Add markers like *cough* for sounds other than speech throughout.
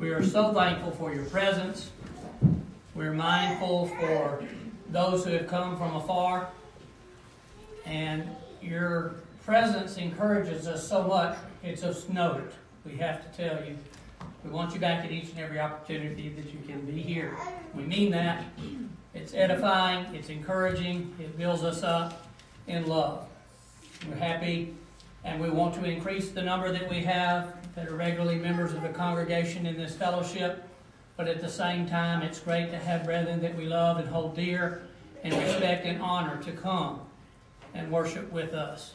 We are so thankful for your presence. We're mindful for those who have come from afar. And your presence encourages us so much, it's of note. We have to tell you. We want you back at each and every opportunity that you can be here. We mean that. It's edifying, it's encouraging, it builds us up in love. We're happy and we want to increase the number that we have that are regularly members of the congregation in this fellowship. But at the same time, it's great to have brethren that we love and hold dear and respect and honor to come and worship with us.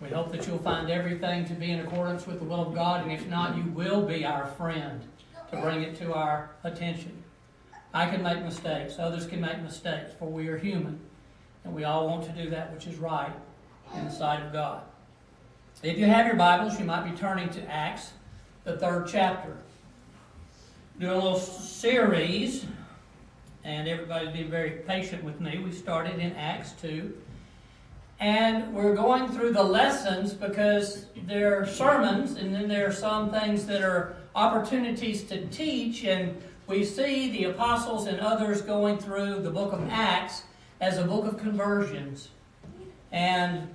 We hope that you'll find everything to be in accordance with the will of God, and if not, you will be our friend to bring it to our attention. I can make mistakes, others can make mistakes, for we are human, and we all want to do that which is right in the sight of God. If you have your Bibles, you might be turning to Acts, the third chapter. Do a little series, and everybody's been very patient with me. We started in Acts 2. And we're going through the lessons because there are sermons, and then there are some things that are opportunities to teach. And we see the apostles and others going through the book of Acts as a book of conversions. And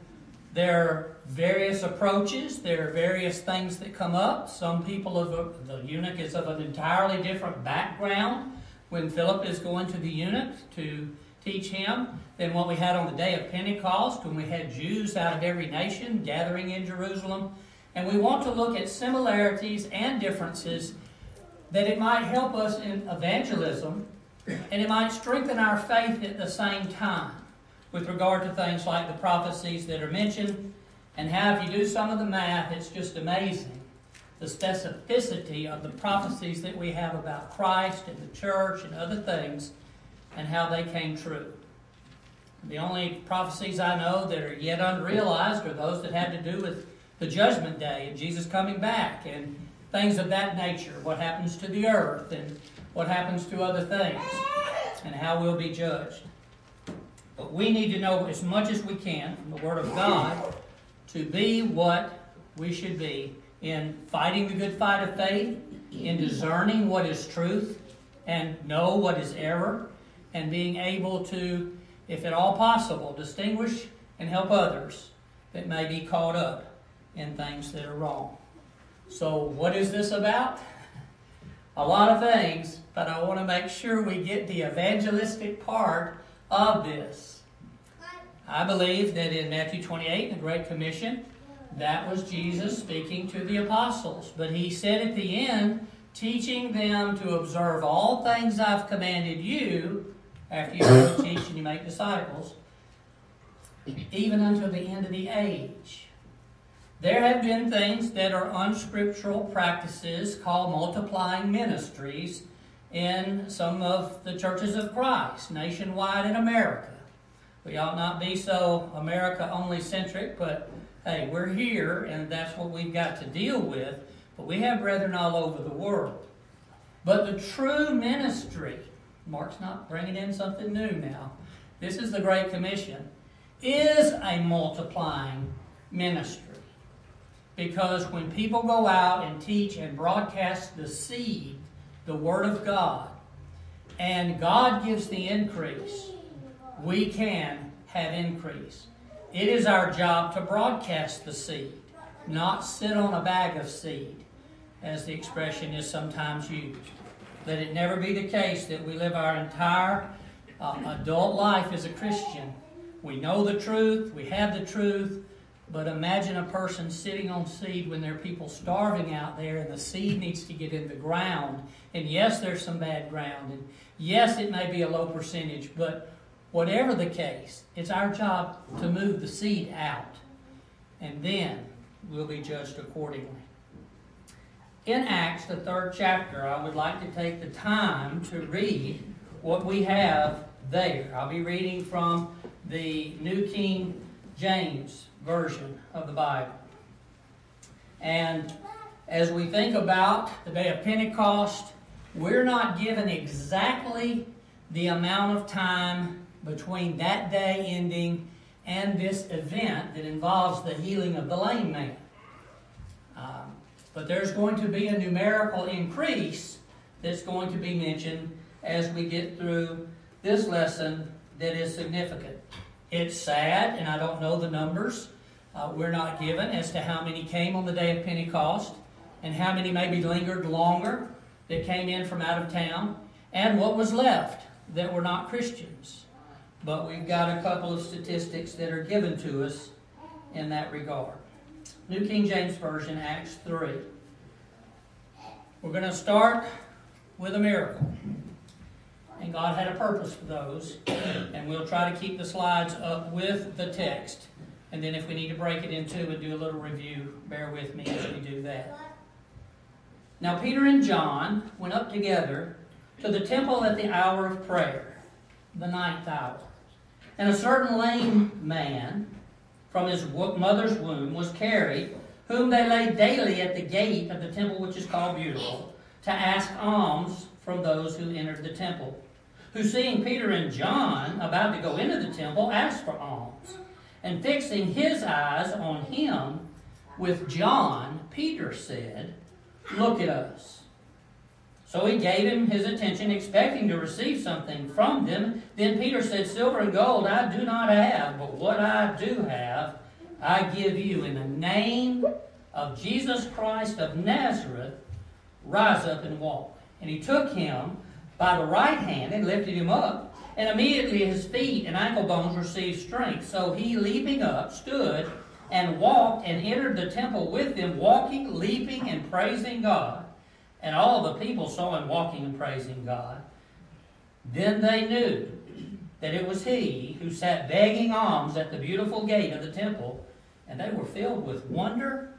there are various approaches, there are various things that come up. Some people of the eunuch is of an entirely different background when Philip is going to the eunuch to teach him than what we had on the day of Pentecost when we had Jews out of every nation gathering in Jerusalem. And we want to look at similarities and differences that it might help us in evangelism and it might strengthen our faith at the same time with regard to things like the prophecies that are mentioned, and how, if you do some of the math, it's just amazing the specificity of the prophecies that we have about Christ and the church and other things, and how they came true. The only prophecies I know that are yet unrealized are those that have to do with the judgment day and Jesus coming back and things of that nature. What happens to the earth and what happens to other things and how we'll be judged. But we need to know as much as we can from the Word of God to be what we should be in fighting the good fight of faith, in discerning what is truth and know what is error, and being able to, if at all possible, distinguish and help others that may be caught up in things that are wrong. So, what is this about? A lot of things, but I want to make sure we get the evangelistic part of this. I believe that in Matthew 28, the Great Commission, that was Jesus speaking to the apostles. But he said at the end, teaching them to observe all things I've commanded you, after you teach and you make disciples, even until the end of the age. There have been things that are unscriptural practices called multiplying ministries in some of the churches of Christ, nationwide in America. We ought not be so America only centric, but hey, we're here and that's what we've got to deal with. But we have brethren all over the world. But the true ministry, Mark's not bringing in something new now. This is the Great Commission, is a multiplying ministry. Because when people go out and teach and broadcast the seed, the Word of God, and God gives the increase, we can have increase. It is our job to broadcast the seed, not sit on a bag of seed, as the expression is sometimes used. Let it never be the case that we live our entire uh, adult life as a Christian. We know the truth, we have the truth, but imagine a person sitting on seed when there are people starving out there and the seed needs to get in the ground. And yes, there's some bad ground. And yes, it may be a low percentage, but whatever the case, it's our job to move the seed out. And then we'll be judged accordingly. In Acts, the third chapter, I would like to take the time to read what we have there. I'll be reading from the New King James Version of the Bible. And as we think about the day of Pentecost, we're not given exactly the amount of time between that day ending and this event that involves the healing of the lame man. Um, But there's going to be a numerical increase that's going to be mentioned as we get through this lesson that is significant. It's sad, and I don't know the numbers. Uh, we're not given as to how many came on the day of Pentecost and how many maybe lingered longer that came in from out of town and what was left that were not Christians. But we've got a couple of statistics that are given to us in that regard. New King James Version, Acts 3. We're going to start with a miracle. And God had a purpose for those. And we'll try to keep the slides up with the text. And then if we need to break it in two and do a little review, bear with me as we do that. Now Peter and John went up together to the temple at the hour of prayer, the ninth hour. And a certain lame man from his mother's womb was carried, whom they laid daily at the gate of the temple which is called Beautiful, to ask alms from those who entered the temple. Who, seeing Peter and John about to go into the temple, asked for alms. And fixing his eyes on him with John, Peter said, Look at us. So he gave him his attention, expecting to receive something from them. Then Peter said, Silver and gold I do not have, but what I do have, I give you. In the name of Jesus Christ of Nazareth, rise up and walk. And he took him by the right hand and lifted him up. And immediately his feet and ankle bones received strength. So he, leaping up, stood and walked and entered the temple with them, walking, leaping, and praising God. And all the people saw him walking and praising God. Then they knew that it was he who sat begging alms at the beautiful gate of the temple, and they were filled with wonder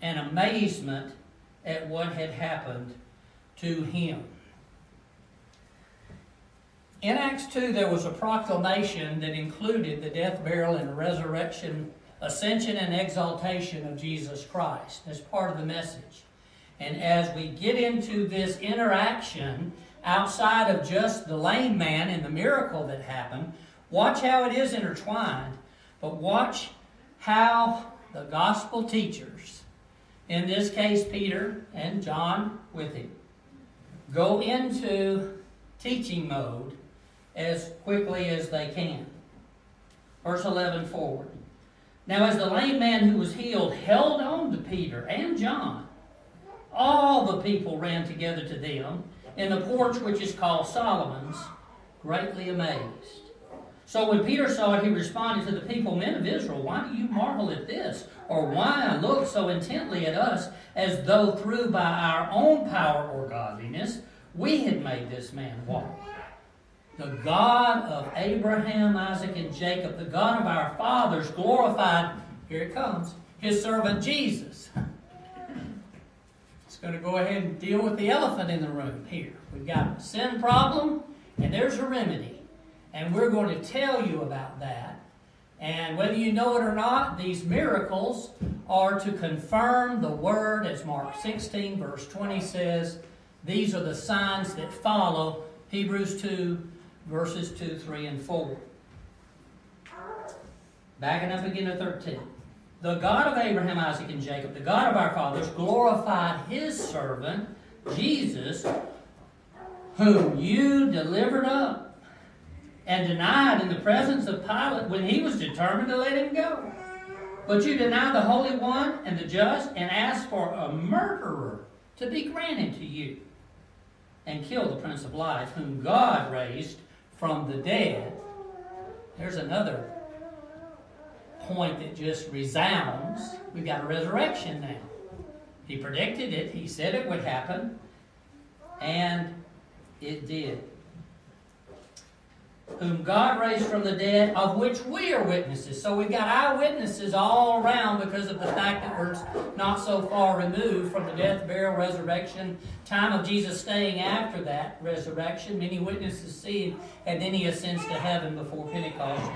and amazement at what had happened to him. In Acts 2, there was a proclamation that included the death, burial, and resurrection ascension and exaltation of Jesus Christ as part of the message. And as we get into this interaction outside of just the lame man and the miracle that happened, watch how it is intertwined, but watch how the gospel teachers, in this case Peter and John with him, go into teaching mode as quickly as they can. Verse 11 forward. Now, as the lame man who was healed held on to Peter and John, all the people ran together to them in the porch which is called Solomon's, greatly amazed. So when Peter saw it, he responded to the people, Men of Israel, why do you marvel at this? Or why look so intently at us as though through by our own power or godliness we had made this man walk? The God of Abraham, Isaac, and Jacob, the God of our fathers, glorified, here it comes, his servant Jesus. It's going to go ahead and deal with the elephant in the room here. We've got a sin problem, and there's a remedy. And we're going to tell you about that. And whether you know it or not, these miracles are to confirm the word, as Mark 16, verse 20 says. These are the signs that follow Hebrews 2, verses 2, 3, and 4. Backing up again to 13. The God of Abraham, Isaac, and Jacob, the God of our fathers, glorified his servant, Jesus, whom you delivered up and denied in the presence of Pilate when he was determined to let him go. But you denied the Holy One and the just and asked for a murderer to be granted to you and killed the Prince of Life, whom God raised from the dead, there's another point that just resounds. We've got a resurrection now. He predicted it, he said it would happen, and it did whom God raised from the dead, of which we are witnesses. So we've got eyewitnesses all around because of the fact that we're not so far removed from the death, burial, resurrection, time of Jesus staying after that resurrection. Many witnesses see him, and then he ascends to heaven before Pentecost.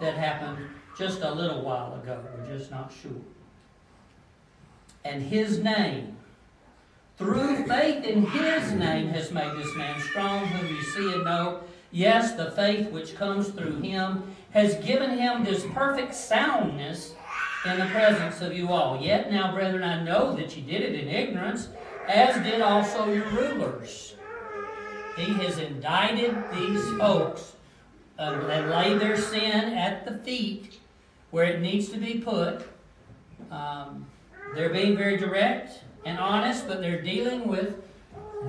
That happened just a little while ago. We're just not sure. And his name, through faith in his name, has made this man strong, whom you see and know Yes, the faith which comes through him has given him this perfect soundness in the presence of you all. Yet now, brethren, I know that you did it in ignorance, as did also your rulers. He has indicted these folks uh, and laid their sin at the feet where it needs to be put. Um, they're being very direct and honest, but they're dealing with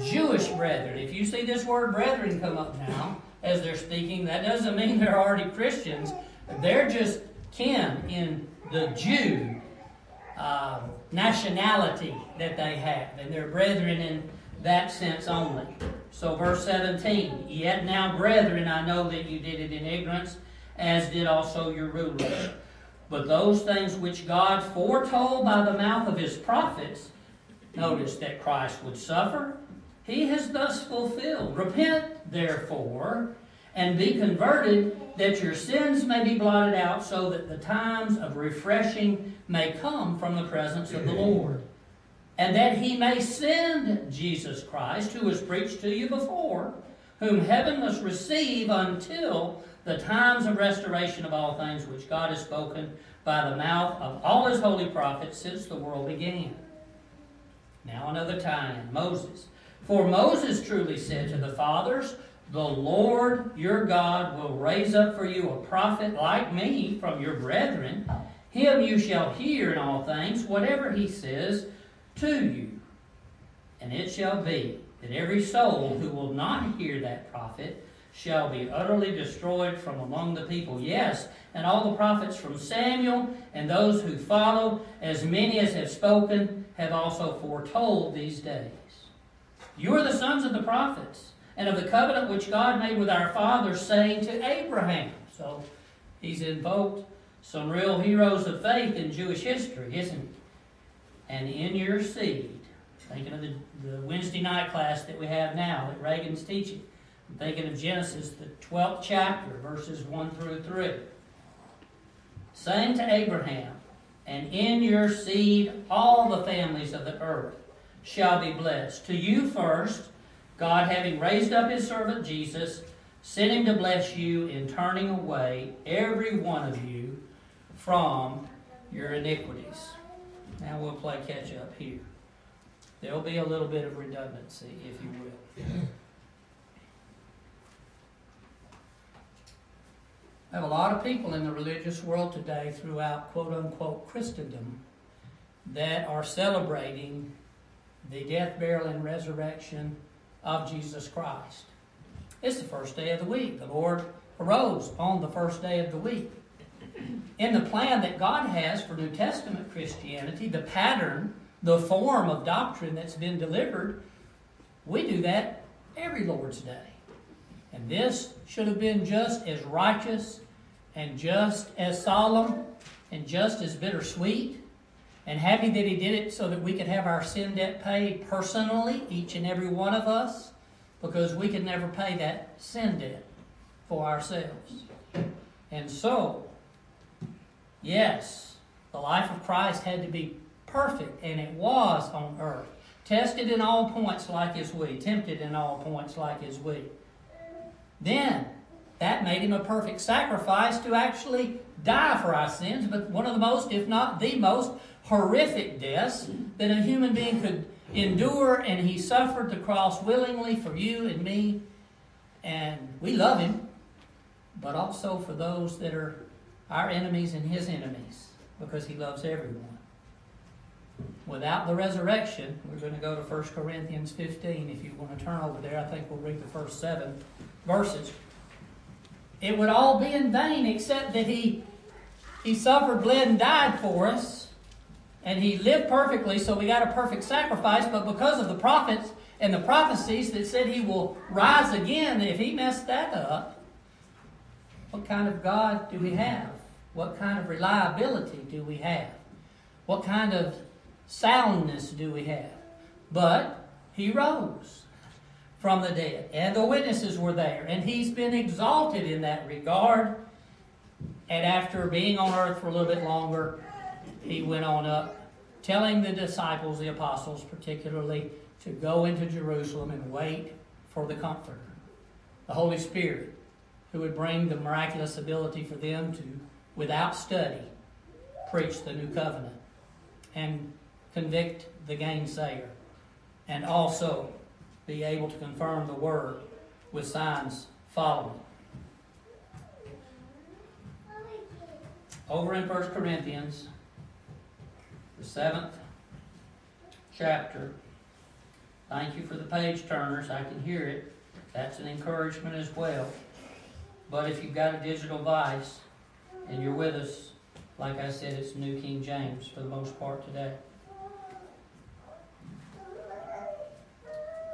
Jewish brethren. If you see this word brethren come up now as they're speaking, that doesn't mean they're already Christians. They're just kin in the Jew uh, nationality that they have, and they're brethren in that sense only. So, verse 17 Yet now, brethren, I know that you did it in ignorance, as did also your rulers. But those things which God foretold by the mouth of his prophets, notice that Christ would suffer, he has thus fulfilled. Repent, therefore, and be converted, that your sins may be blotted out, so that the times of refreshing may come from the presence of the Lord. And that he may send Jesus Christ, who was preached to you before, whom heaven must receive until the times of restoration of all things which God has spoken by the mouth of all his holy prophets since the world began. Now another time, Moses. For Moses truly said to the fathers, The Lord your God will raise up for you a prophet like me from your brethren. Him you shall hear in all things, whatever he says to you. And it shall be that every soul who will not hear that prophet shall be utterly destroyed from among the people. Yes, and all the prophets from Samuel and those who follow, as many as have spoken, have also foretold these days. You are the sons of the prophets, and of the covenant which God made with our fathers, saying to Abraham. So he's invoked some real heroes of faith in Jewish history, isn't he? And in your seed, thinking of the, the Wednesday night class that we have now that Reagan's teaching. I'm thinking of Genesis, the 12th chapter, verses 1 through 3. Saying to Abraham, and in your seed all the families of the earth shall be blessed. To you first, God having raised up his servant Jesus, sent him to bless you in turning away every one of you from your iniquities. Now we'll play catch up here. There'll be a little bit of redundancy, if you will. I have a lot of people in the religious world today throughout quote unquote Christendom that are celebrating the death, burial, and resurrection of Jesus Christ. It's the first day of the week. The Lord arose on the first day of the week. In the plan that God has for New Testament Christianity, the pattern, the form of doctrine that's been delivered, we do that every Lord's Day. And this should have been just as righteous and just as solemn and just as bittersweet and happy that he did it so that we could have our sin debt paid personally, each and every one of us, because we could never pay that sin debt for ourselves. And so, yes, the life of Christ had to be perfect, and it was on earth. Tested in all points like as we, tempted in all points like as we. Then, that made him a perfect sacrifice to actually die for our sins, but one of the most, if not the most, horrific deaths that a human being could endure, and he suffered the cross willingly for you and me. And we love him, but also for those that are our enemies and his enemies, because he loves everyone. Without the resurrection, we're going to go to 1 Corinthians 15. If you want to turn over there, I think we'll read the first seven verses. It would all be in vain except that he, he suffered, bled, and died for us and he lived perfectly, so we got a perfect sacrifice. But because of the prophets and the prophecies that said he will rise again, if he messed that up, what kind of God do we have? What kind of reliability do we have? What kind of soundness do we have? But he rose from the dead, and the witnesses were there, and he's been exalted in that regard. And after being on earth for a little bit longer, he went on up, telling the disciples, the apostles particularly, to go into Jerusalem and wait for the Comforter, the Holy Spirit, who would bring the miraculous ability for them to, without study, preach the new covenant and convict the gainsayer, and also be able to confirm the word with signs following. Over in 1 Corinthians, the seventh chapter. Thank you for the page turners. I can hear it. That's an encouragement as well. But if you've got a digital device and you're with us, like I said, it's New King James for the most part today.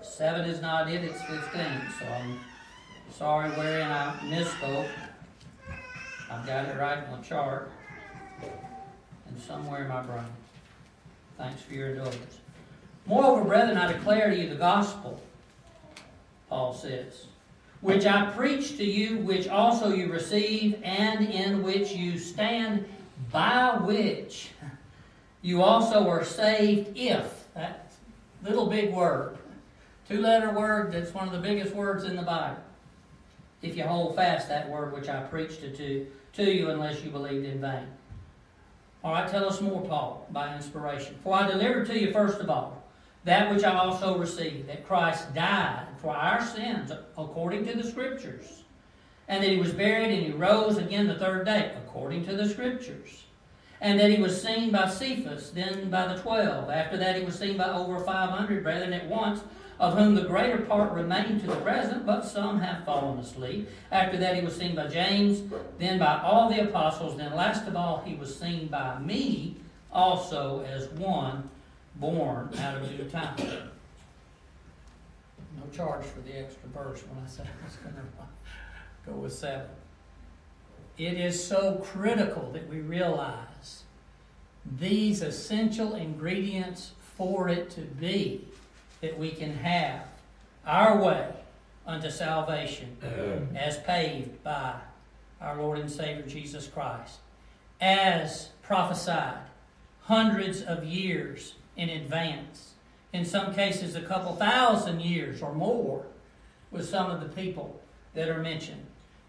Seven is not it, it's 15. So I'm sorry wherein I misspoke. I've got it right on the chart and somewhere in my brain. Thanks for your indulgence. Moreover, brethren, I declare to you the gospel, Paul says, which I preach to you, which also you receive, and in which you stand, by which you also are saved, if, that little big word, two letter word that's one of the biggest words in the Bible. If you hold fast that word which I preached to, to you, unless you believed in vain. All right, tell us more, Paul, by inspiration. For I delivered to you, first of all, that which I also received, that Christ died for our sins according to the Scriptures, and that he was buried and he rose again the third day according to the Scriptures, and that he was seen by Cephas, then by the twelve. After that, he was seen by over five hundred brethren at once, of whom the greater part remain to the present, but some have fallen asleep. After that, he was seen by James, then by all the apostles, then last of all, he was seen by me also as one born out of due time. No charge for the extra verse when I said I was going to go with seven. It is so critical that we realize these essential ingredients for it to be that we can have our way unto salvation as paved by our Lord and Savior Jesus Christ, as prophesied hundreds of years in advance. In some cases, a couple thousand years or more with some of the people that are mentioned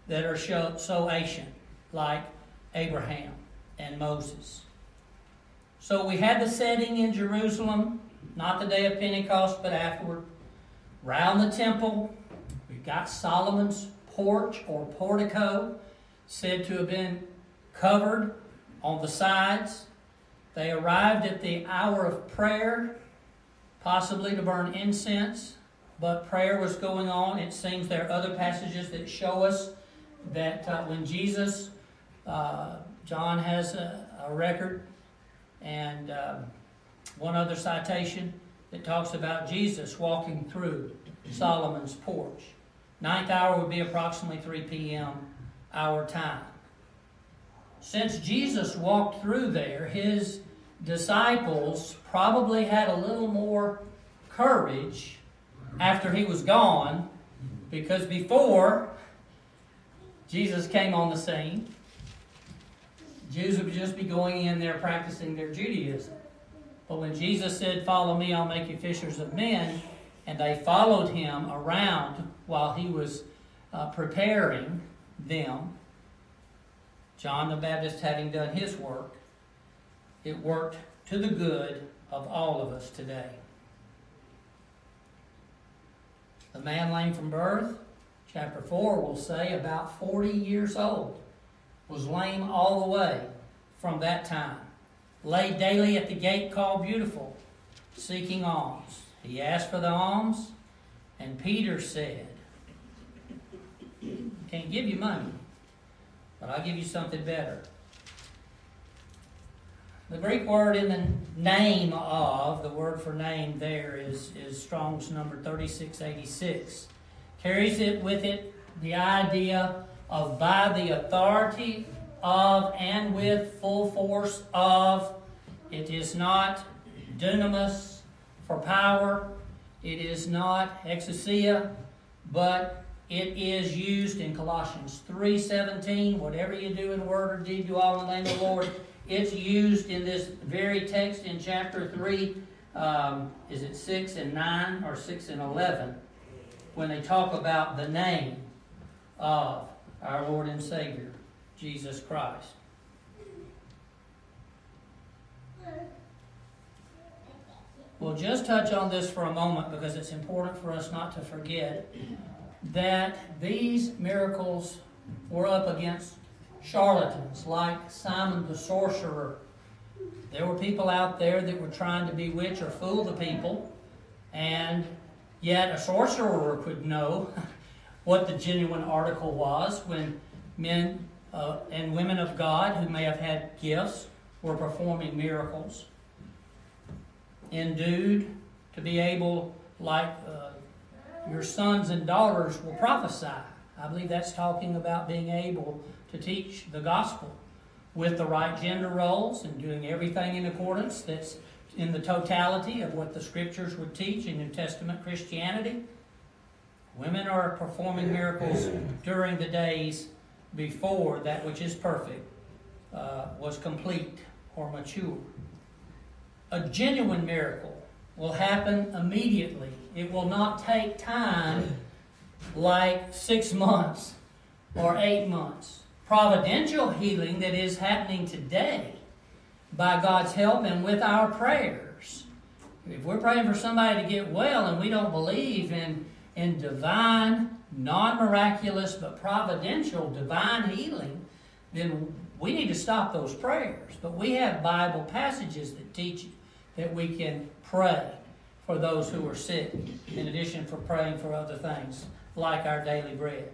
that are so ancient, like Abraham and Moses. So we had the setting in Jerusalem, not the day of Pentecost, but afterward. Round the temple, we've got Solomon's porch or portico, said to have been covered on the sides they arrived at the hour of prayer, possibly to burn incense, but prayer was going on. It seems there are other passages that show us that uh, when Jesus, uh, John has a, a record, and um, one other citation that talks about Jesus walking through Solomon's porch. Ninth hour would be approximately 3 p.m. our time. Since Jesus walked through there, his disciples probably had a little more courage after he was gone because before Jesus came on the scene, Jews would just be going in there practicing their Judaism. But when Jesus said, Follow me, I'll make you fishers of men, and they followed him around while he was uh, preparing them, John the Baptist having done his work, it worked to the good of all of us today. The man lame from birth, chapter 4 will say about 40 years old, was lame all the way from that time. Lay daily at the gate called Beautiful, seeking alms. He asked for the alms, and Peter said, I Can't give you money, but I'll give you something better. The Greek word in the name of, the word for name there is, is Strong's number 3686. Carries it with it the idea of by the authority of and with full force of. It is not dunamis for power. It is not exousia, but it is used in Colossians 3.17. Whatever you do in word or deed, do all in the name of the Lord it's used in this very text in chapter 3. Um, is it 6 and 9 or 6 and 11? When they talk about the name of our Lord and Savior, Jesus Christ. We'll just touch on this for a moment because it's important for us not to forget that these miracles were up against charlatans like Simon the sorcerer. There were people out there that were trying to bewitch or fool the people, and yet a sorcerer could know *laughs* what the genuine article was when men uh, and women of God who may have had gifts were performing miracles. Endued to be able, like uh, your sons and daughters will prophesy. I believe that's talking about being able to teach the gospel with the right gender roles and doing everything in accordance that's in the totality of what the scriptures would teach in New Testament Christianity. Women are performing miracles during the days before that which is perfect uh, was complete or mature. A genuine miracle will happen immediately. It will not take time like six months or eight months. Providential healing that is happening today by God's help and with our prayers. If we're praying for somebody to get well and we don't believe in, in divine, non miraculous, but providential divine healing, then we need to stop those prayers. But we have Bible passages that teach that we can pray for those who are sick, in addition for praying for other things, like our daily bread.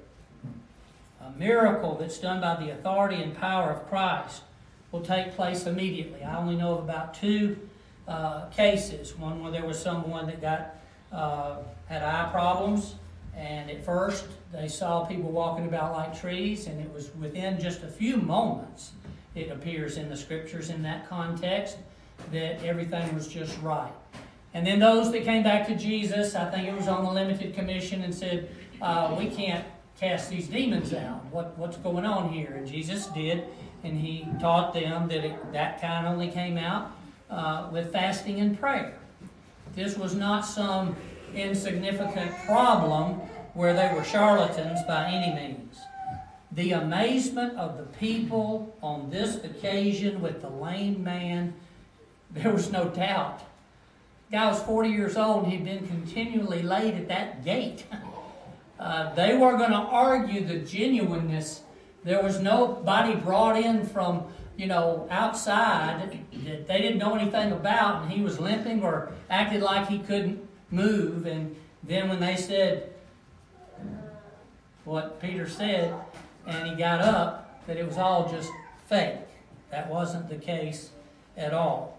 A miracle that's done by the authority and power of Christ will take place immediately. I only know of about two uh, cases. One where there was someone that got uh, had eye problems, and at first they saw people walking about like trees, and it was within just a few moments. It appears in the scriptures in that context that everything was just right. And then those that came back to Jesus, I think it was on the limited commission, and said, uh, "We can't cast these demons out. What, what's going on here?" And Jesus did and he taught them that it, that kind only came out uh, with fasting and prayer. This was not some insignificant problem where they were charlatans by any means. The amazement of the people on this occasion with the lame man, there was no doubt. The guy was 40 years old he'd been continually laid at that gate. *laughs* Uh, they were going to argue the genuineness there was nobody brought in from, you know, outside that they didn't know anything about, and he was limping or acted like he couldn't move. And then when they said what Peter said, and he got up, that it was all just fake. That wasn't the case at all.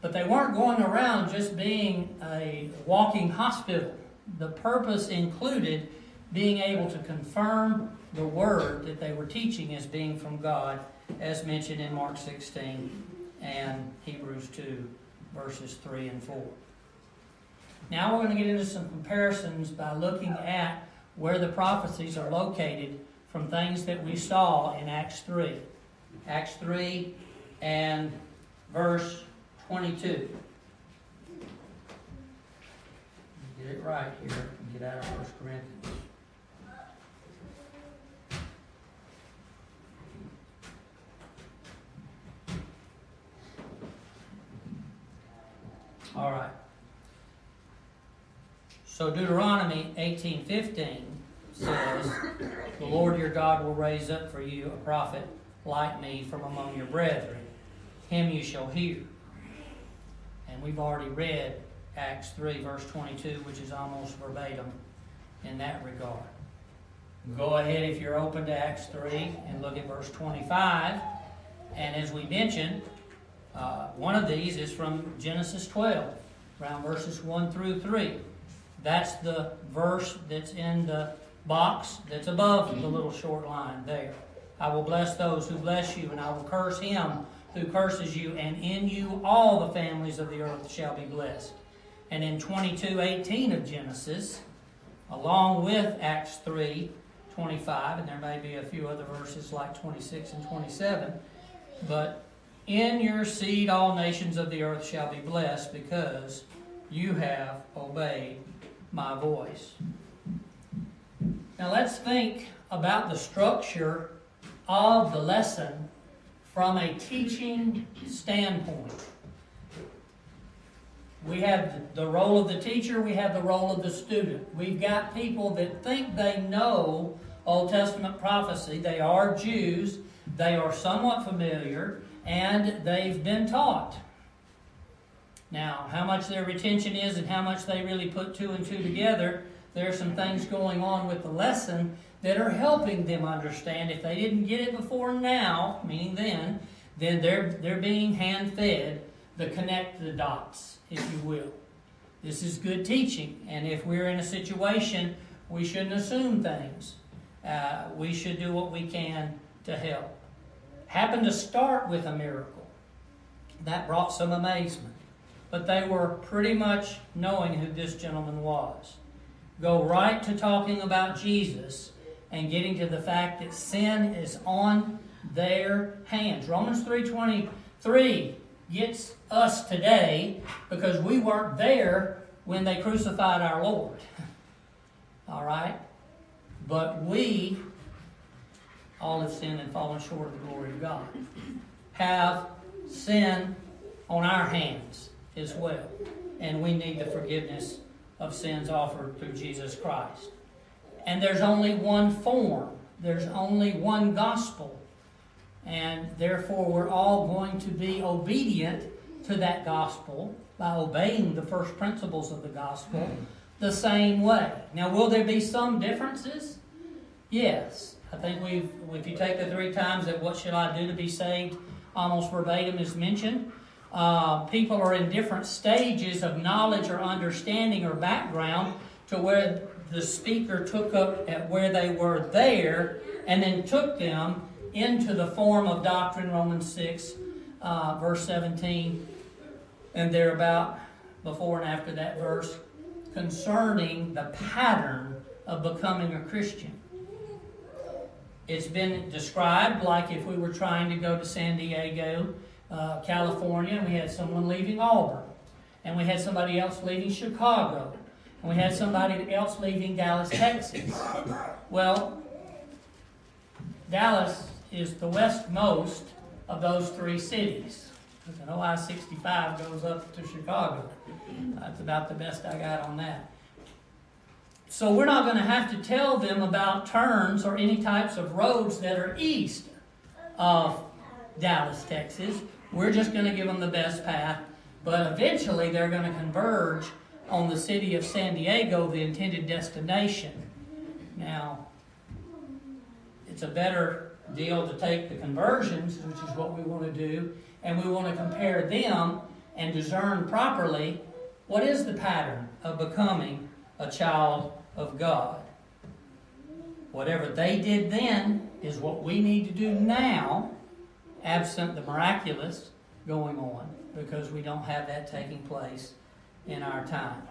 But they weren't going around just being a walking hospital. The purpose included being able to confirm the word that they were teaching as being from God, as mentioned in Mark 16 and Hebrews 2, verses 3 and 4. Now we're going to get into some comparisons by looking at where the prophecies are located from things that we saw in Acts 3. Acts 3 and verse 22. Get it right here. Get out of 1 Corinthians. All right. So Deuteronomy 18:15 says, "The Lord your God will raise up for you a prophet like me from among your brethren. Him you shall hear." And we've already read Acts 3 verse 22, which is almost verbatim in that regard. Go ahead if you're open to Acts 3 and look at verse 25. And as we mentioned, uh, one of these is from Genesis 12, around verses 1 through 3. That's the verse that's in the box that's above the little short line there. I will bless those who bless you, and I will curse him who curses you, and in you all the families of the earth shall be blessed. And in 22:18 of Genesis, along with Acts 3, 25, and there may be a few other verses like 26 and 27, but in your seed all nations of the earth shall be blessed because you have obeyed my voice. Now let's think about the structure of the lesson from a teaching standpoint. We have the role of the teacher, we have the role of the student. We've got people that think they know Old Testament prophecy. They are Jews, they are somewhat familiar, and they've been taught. Now, how much their retention is and how much they really put two and two together, there are some things going on with the lesson that are helping them understand. If they didn't get it before now, meaning then, then they're, they're being hand fed the connect the dots, if you will. This is good teaching, and if we're in a situation, we shouldn't assume things. Uh, we should do what we can to help. Happened to start with a miracle. That brought some amazement. But they were pretty much knowing who this gentleman was. Go right to talking about Jesus and getting to the fact that sin is on their hands. Romans 3:23 gets us today because we weren't there when they crucified our Lord. *laughs* All right? But we all have sinned and fallen short of the glory of God. Have sin on our hands as well. And we need the forgiveness of sins offered through Jesus Christ. And there's only one form, there's only one gospel. And therefore, we're all going to be obedient to that gospel by obeying the first principles of the gospel the same way. Now, will there be some differences? Yes. I think we've, if you take the three times that what should I do to be saved, almost verbatim is mentioned. Uh, people are in different stages of knowledge or understanding or background to where the speaker took up at where they were there and then took them into the form of doctrine, Romans 6, uh, verse 17, and thereabout, before and after that verse, concerning the pattern of becoming a Christian. It's been described like if we were trying to go to San Diego, uh, California, and we had someone leaving Auburn, and we had somebody else leaving Chicago, and we had somebody else leaving Dallas, Texas. Well, Dallas is the westmost of those three cities. Because I know I 65 goes up to Chicago. That's about the best I got on that. So we're not going to have to tell them about turns or any types of roads that are east of Dallas, Texas. We're just going to give them the best path. But eventually they're going to converge on the city of San Diego, the intended destination. Now, it's a better deal to take the conversions, which is what we want to do, and we want to compare them and discern properly what is the pattern of becoming a child of God. Whatever they did then is what we need to do now, absent the miraculous going on, because we don't have that taking place in our time.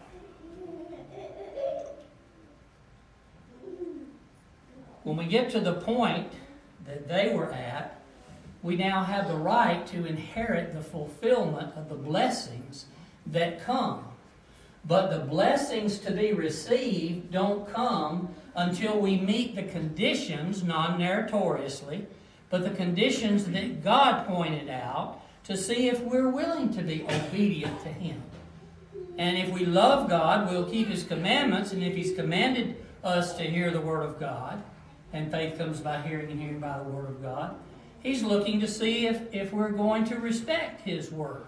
When we get to the point that they were at, we now have the right to inherit the fulfillment of the blessings that come but the blessings to be received don't come until we meet the conditions, non meritoriously, but the conditions that God pointed out to see if we're willing to be obedient to Him. And if we love God, we'll keep His commandments, and if He's commanded us to hear the Word of God, and faith comes by hearing and hearing by the Word of God, He's looking to see if, if we're going to respect His Word.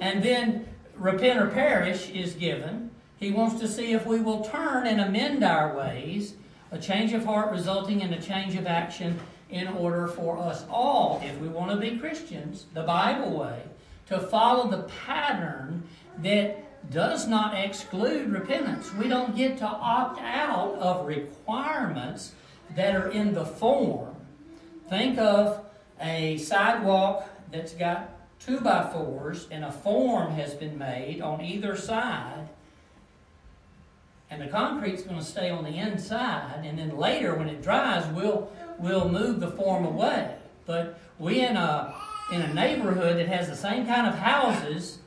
And then repent or perish is given. He wants to see if we will turn and amend our ways, a change of heart resulting in a change of action in order for us all, if we want to be Christians, the Bible way, to follow the pattern that does not exclude repentance. We don't get to opt out of requirements that are in the form. Think of a sidewalk that's got two by fours and a form has been made on either side. And the concrete's going to stay on the inside and then later when it dries we'll we'll move the form away. But we in a in a neighborhood that has the same kind of houses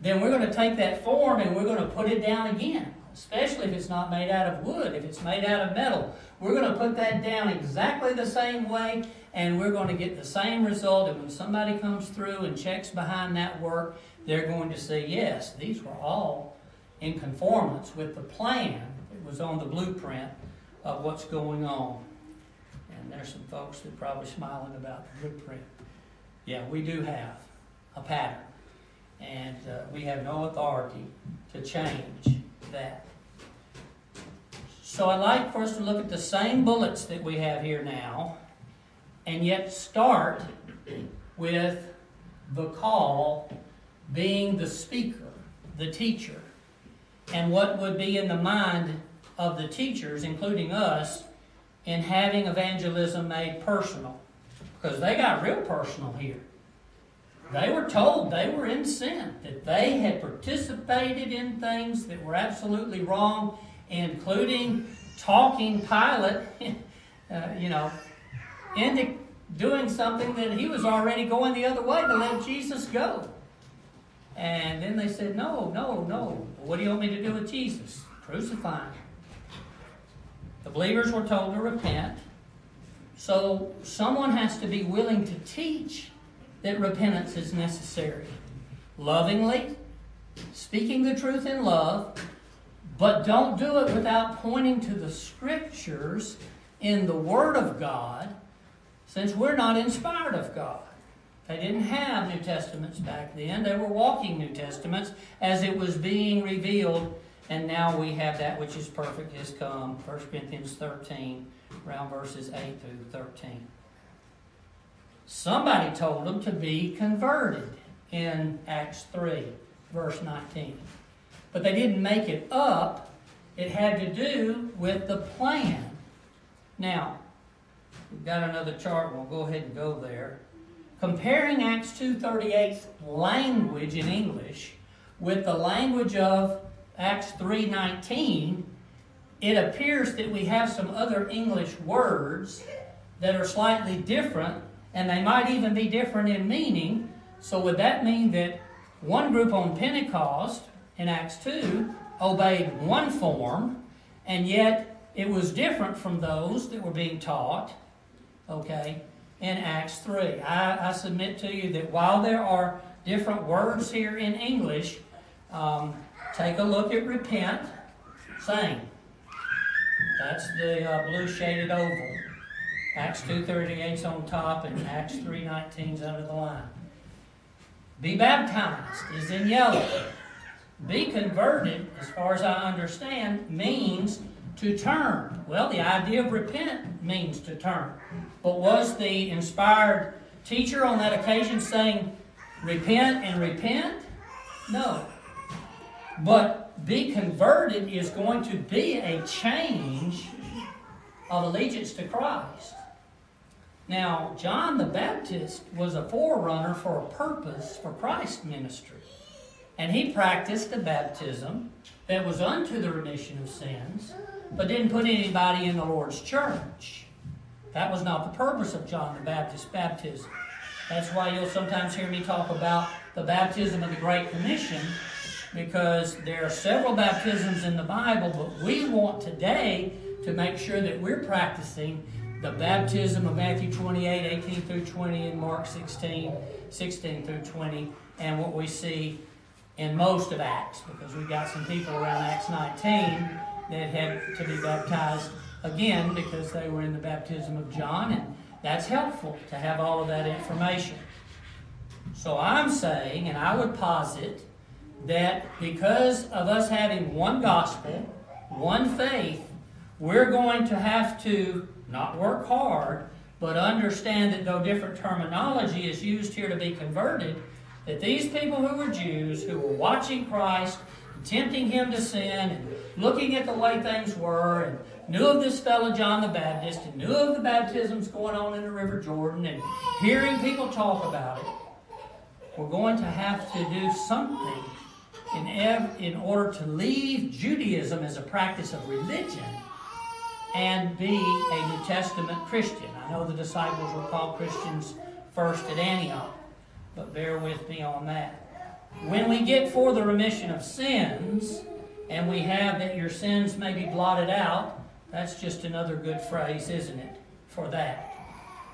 then we're going to take that form and we're going to put it down again especially if it's not made out of wood if it's made out of metal. We're going to put that down exactly the same way and we're going to get the same result. And when somebody comes through and checks behind that work, they're going to say, yes, these were all in conformance with the plan that was on the blueprint of what's going on. And there's some folks that are probably smiling about the blueprint. Yeah, we do have a pattern, and uh, we have no authority to change that. So I'd like for us to look at the same bullets that we have here now, and yet start with the call being the speaker, the teacher, and what would be in the mind of the teachers, including us, in having evangelism made personal. Because they got real personal here. They were told they were in sin, that they had participated in things that were absolutely wrong, including talking Pilate, *laughs* uh, you know, into doing something that he was already going the other way to let Jesus go. And then they said, No, no, no. What do you want me to do with Jesus? Crucify him. The believers were told to repent. So someone has to be willing to teach that repentance is necessary. Lovingly, speaking the truth in love, but don't do it without pointing to the scriptures in the Word of God, since we're not inspired of God. They didn't have New Testaments back then. They were walking New Testaments as it was being revealed, and now we have that which is perfect has come. 1 Corinthians 13, around verses 8 through 13. Somebody told them to be converted in Acts 3, verse 19. But they didn't make it up. It had to do with the plan. Now, we've got another chart. We'll go ahead and go there. Comparing Acts 2.38's language in English with the language of Acts 3.19, it appears that we have some other English words that are slightly different and they might even be different in meaning. So, would that mean that one group on Pentecost in Acts 2 obeyed one form, and yet it was different from those that were being taught, okay, in Acts 3? I, I submit to you that while there are different words here in English, um, take a look at repent, same. That's the uh, blue shaded oval. Acts 2.38's on top and Acts 3.19's under the line. Be baptized is in yellow. Be converted, as far as I understand, means to turn. Well, the idea of repent means to turn. But was the inspired teacher on that occasion saying, repent and repent? No. But be converted is going to be a change of allegiance to Christ. Now, John the Baptist was a forerunner for a purpose for Christ's ministry. And he practiced a baptism that was unto the remission of sins, but didn't put anybody in the Lord's church. That was not the purpose of John the Baptist's baptism. That's why you'll sometimes hear me talk about the baptism of the Great Commission, because there are several baptisms in the Bible, but we want today to make sure that we're practicing the baptism of Matthew 28, 18 through 20, and Mark 16, 16 through 20, and what we see in most of Acts, because we've got some people around Acts 19 that had to be baptized again because they were in the baptism of John, and that's helpful to have all of that information. So I'm saying, and I would posit, that because of us having one gospel, one faith, we're going to have to not work hard, but understand that though different terminology is used here to be converted, that these people who were Jews, who were watching Christ, tempting him to sin, and looking at the way things were, and knew of this fellow John the Baptist, and knew of the baptisms going on in the River Jordan, and hearing people talk about it, we're going to have to do something in, ev- in order to leave Judaism as a practice of religion and be a New Testament Christian. I know the disciples were called Christians first at Antioch, but bear with me on that. When we get for the remission of sins, and we have that your sins may be blotted out, that's just another good phrase, isn't it, for that?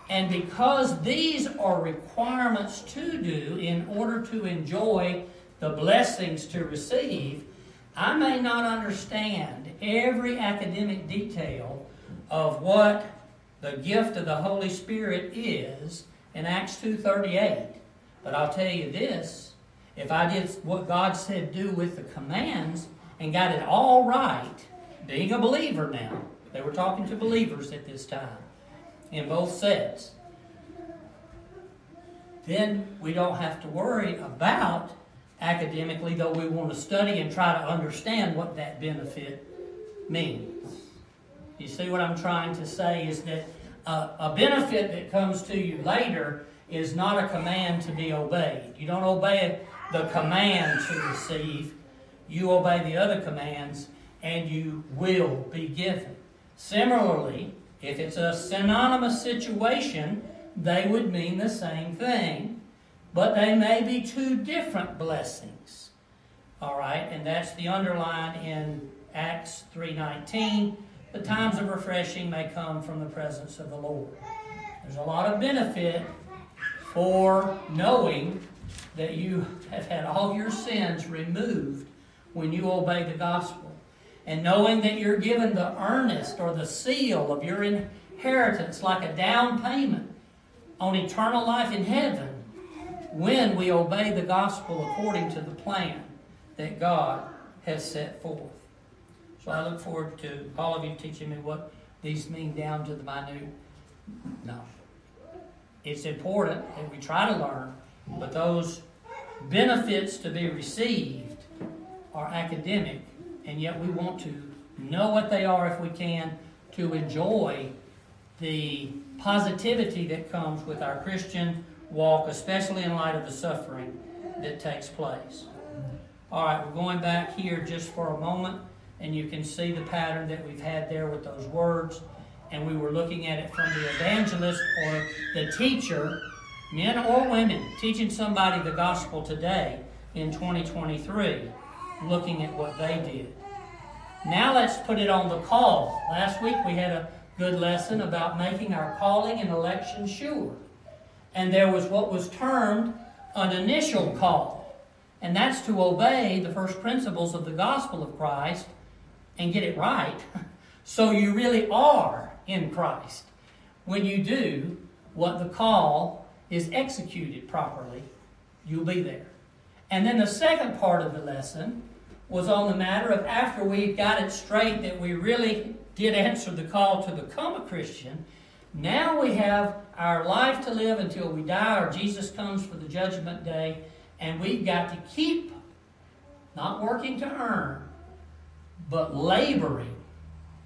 And because these are requirements to do in order to enjoy the blessings to receive, I may not understand every academic detail of what the gift of the Holy Spirit is in Acts 2:38. But I'll tell you this, if I did what God said do with the commands and got it all right, being a believer now, they were talking to believers at this time in both sets, then we don't have to worry about academically, though we want to study and try to understand what that benefit means. You see what I'm trying to say is that a benefit that comes to you later is not a command to be obeyed. You don't obey the command to receive, you obey the other commands, and you will be given. Similarly, if it's a synonymous situation, they would mean the same thing, but they may be two different blessings. All right, and that's the underline in Acts 3:19. The times of refreshing may come from the presence of the Lord. There's a lot of benefit for knowing that you have had all your sins removed when you obey the gospel. And knowing that you're given the earnest or the seal of your inheritance like a down payment on eternal life in heaven when we obey the gospel according to the plan that God has set forth. So I look forward to all of you teaching me what these mean down to the minute. No. It's important that we try to learn, but those benefits to be received are academic, and yet we want to know what they are if we can to enjoy the positivity that comes with our Christian walk, especially in light of the suffering that takes place. All right, we're going back here just for a moment, and you can see the pattern that we've had there with those words and we were looking at it from the evangelist or the teacher, men or women, teaching somebody the gospel today in 2023, looking at what they did. Now let's put it on the call. Last week we had a good lesson about making our calling and election sure. And there was what was termed an initial call. And that's to obey the first principles of the gospel of Christ and get it right. *laughs* So you really are in Christ. When you do what the call is executed properly, you'll be there. And then the second part of the lesson was on the matter of after we got it straight that we really did answer the call to become a Christian, now we have our life to live until we die or Jesus comes for the judgment day, and we've got to keep not working to earn, but laboring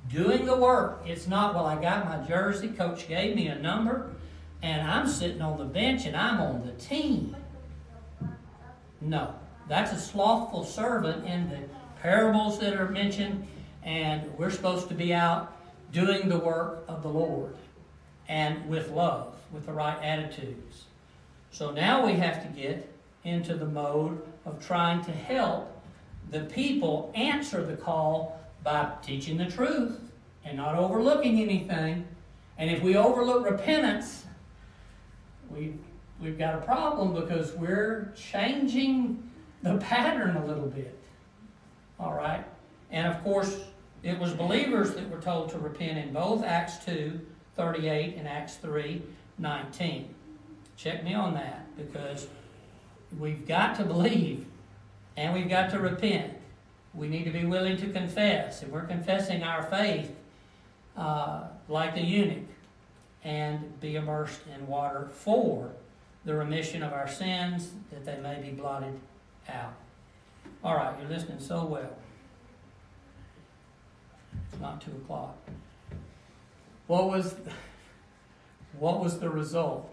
doing the work. It's not, well, I got my jersey, coach gave me a number, and I'm sitting on the bench and I'm on the team. No, that's a slothful servant in the parables that are mentioned, and we're supposed to be out doing the work of the Lord and with love, with the right attitudes. So now we have to get into the mode of trying to help the people answer the call by teaching the truth and not overlooking anything. And if we overlook repentance, we, we've got a problem because we're changing the pattern a little bit. All right? And of course, it was believers that were told to repent in both Acts 2 38 and Acts 3 19. Check me on that because we've got to believe and we've got to repent. We need to be willing to confess. If we're confessing our faith uh, like the eunuch and be immersed in water for the remission of our sins that they may be blotted out. All right, you're listening so well. It's not two o'clock. What was what was the result?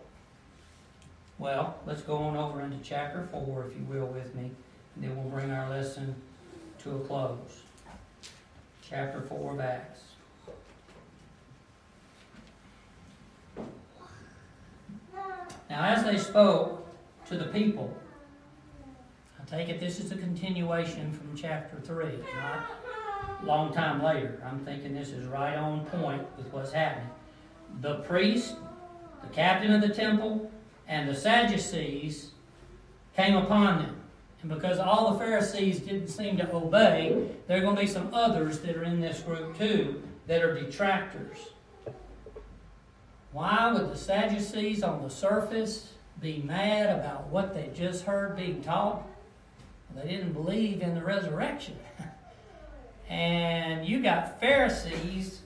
Well, let's go on over into chapter four, if you will, with me, and then we'll bring our lesson to a close. Chapter 4 of Acts. Now, as they spoke to the people, I take it this is a continuation from chapter 3, not long time later. I'm thinking this is right on point with what's happening. The priest the captain of the temple, and the Sadducees came upon them. And because all the Pharisees didn't seem to obey, there are going to be some others that are in this group too that are detractors. Why would the Sadducees on the surface be mad about what they just heard being taught? They didn't believe in the resurrection. *laughs* and you got Pharisees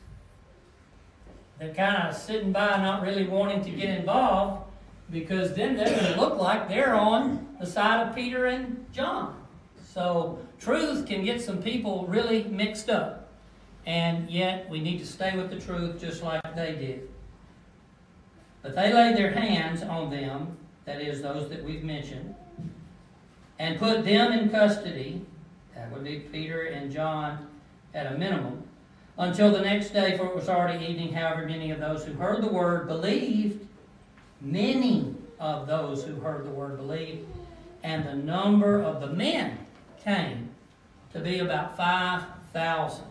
that kind of sitting by, not really wanting to get involved, because then they're going to look like they're on the side of Peter and John. So truth can get some people really mixed up. And yet we need to stay with the truth just like they did. But they laid their hands on them, that is, those that we've mentioned, and put them in custody, that would be Peter and John at a minimum, until the next day, for it was already evening. However, many of those who heard the word believed. Many of those who heard the word believed. And the number of the men came to be about 5,000.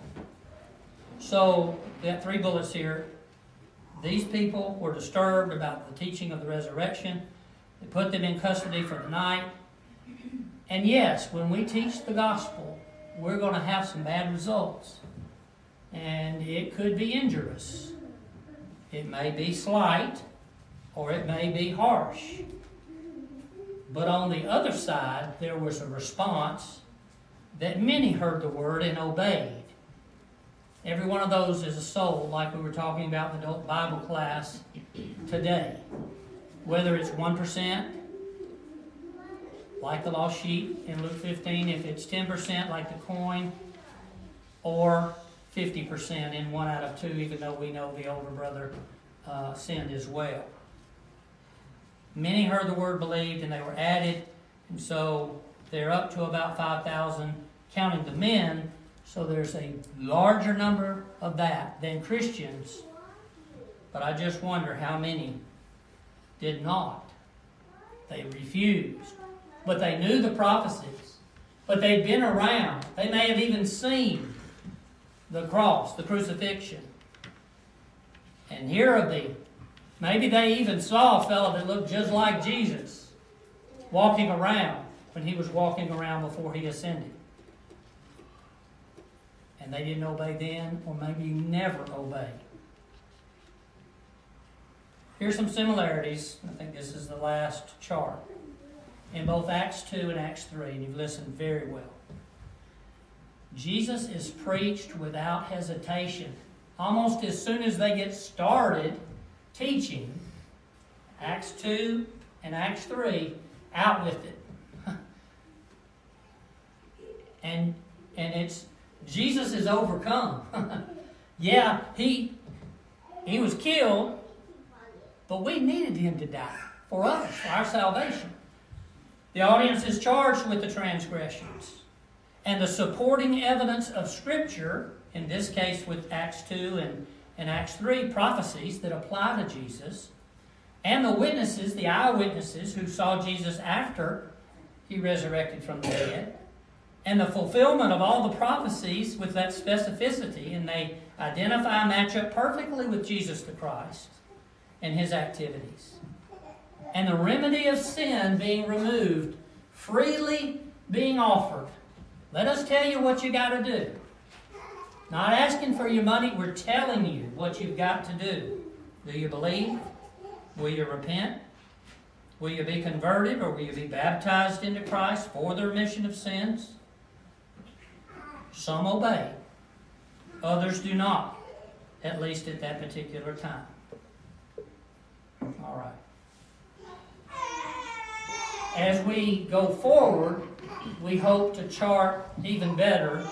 So, we have three bullets here. These people were disturbed about the teaching of the resurrection. They put them in custody for the night. And yes, when we teach the gospel, we're going to have some bad results. And it could be injurious. It may be slight, or it may be harsh. But on the other side, there was a response that many heard the word and obeyed. Every one of those is a soul, like we were talking about in the Bible class today. Whether it's 1%, like the lost sheep in Luke 15, if it's 10%, like the coin, or 50% in one out of two, even though we know the older brother uh, sinned as well. Many heard the word believed and they were added, and so they're up to about 5,000, counting the men. So there's a larger number of that than Christians. But I just wonder how many did not. They refused. But they knew the prophecies. But they'd been around. They may have even seen the cross, the crucifixion. And here are the Maybe they even saw a fellow that looked just like Jesus walking around when he was walking around before he ascended. And they didn't obey then, or maybe you never obeyed. Here's some similarities. I think this is the last chart. In both Acts 2 and Acts 3, and you've listened very well. Jesus is preached without hesitation. Almost as soon as they get started, teaching, Acts 2 and Acts 3, out with it. *laughs* and and it's Jesus is overcome. *laughs* yeah, he he was killed, but we needed him to die for us, for our salvation. The audience is charged with the transgressions. And the supporting evidence of Scripture, in this case with Acts 2 and in Acts 3 prophecies that apply to Jesus, and the witnesses, the eyewitnesses who saw Jesus after he resurrected from the dead, and the fulfillment of all the prophecies with that specificity, and they identify and match up perfectly with Jesus the Christ and his activities. And the remedy of sin being removed, freely being offered. Let us tell you what you got to do. Not asking for your money, we're telling you what you've got to do. Do you believe? Will you repent? Will you be converted or will you be baptized into Christ for the remission of sins? Some obey, others do not, at least at that particular time. All right. As we go forward, we hope to chart even better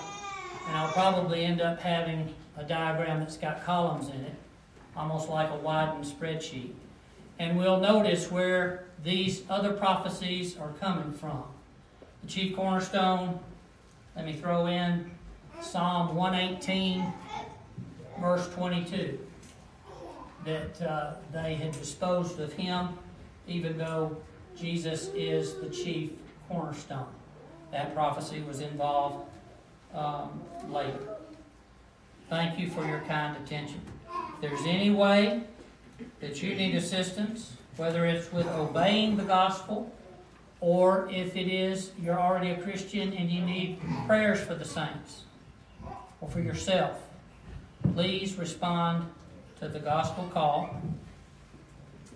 and I'll probably end up having a diagram that's got columns in it, almost like a widened spreadsheet. And we'll notice where these other prophecies are coming from. The chief cornerstone, let me throw in Psalm 118, verse 22, that uh, they had disposed of him, even though Jesus is the chief cornerstone. That prophecy was involved um, later. Thank you for your kind attention. If there's any way that you need assistance, whether it's with obeying the gospel, or if it is you're already a Christian and you need prayers for the saints or for yourself, please respond to the gospel call,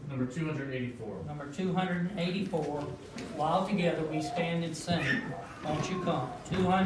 Number two hundred eighty-four. number 284. While together we stand and sing, won't you come? 200.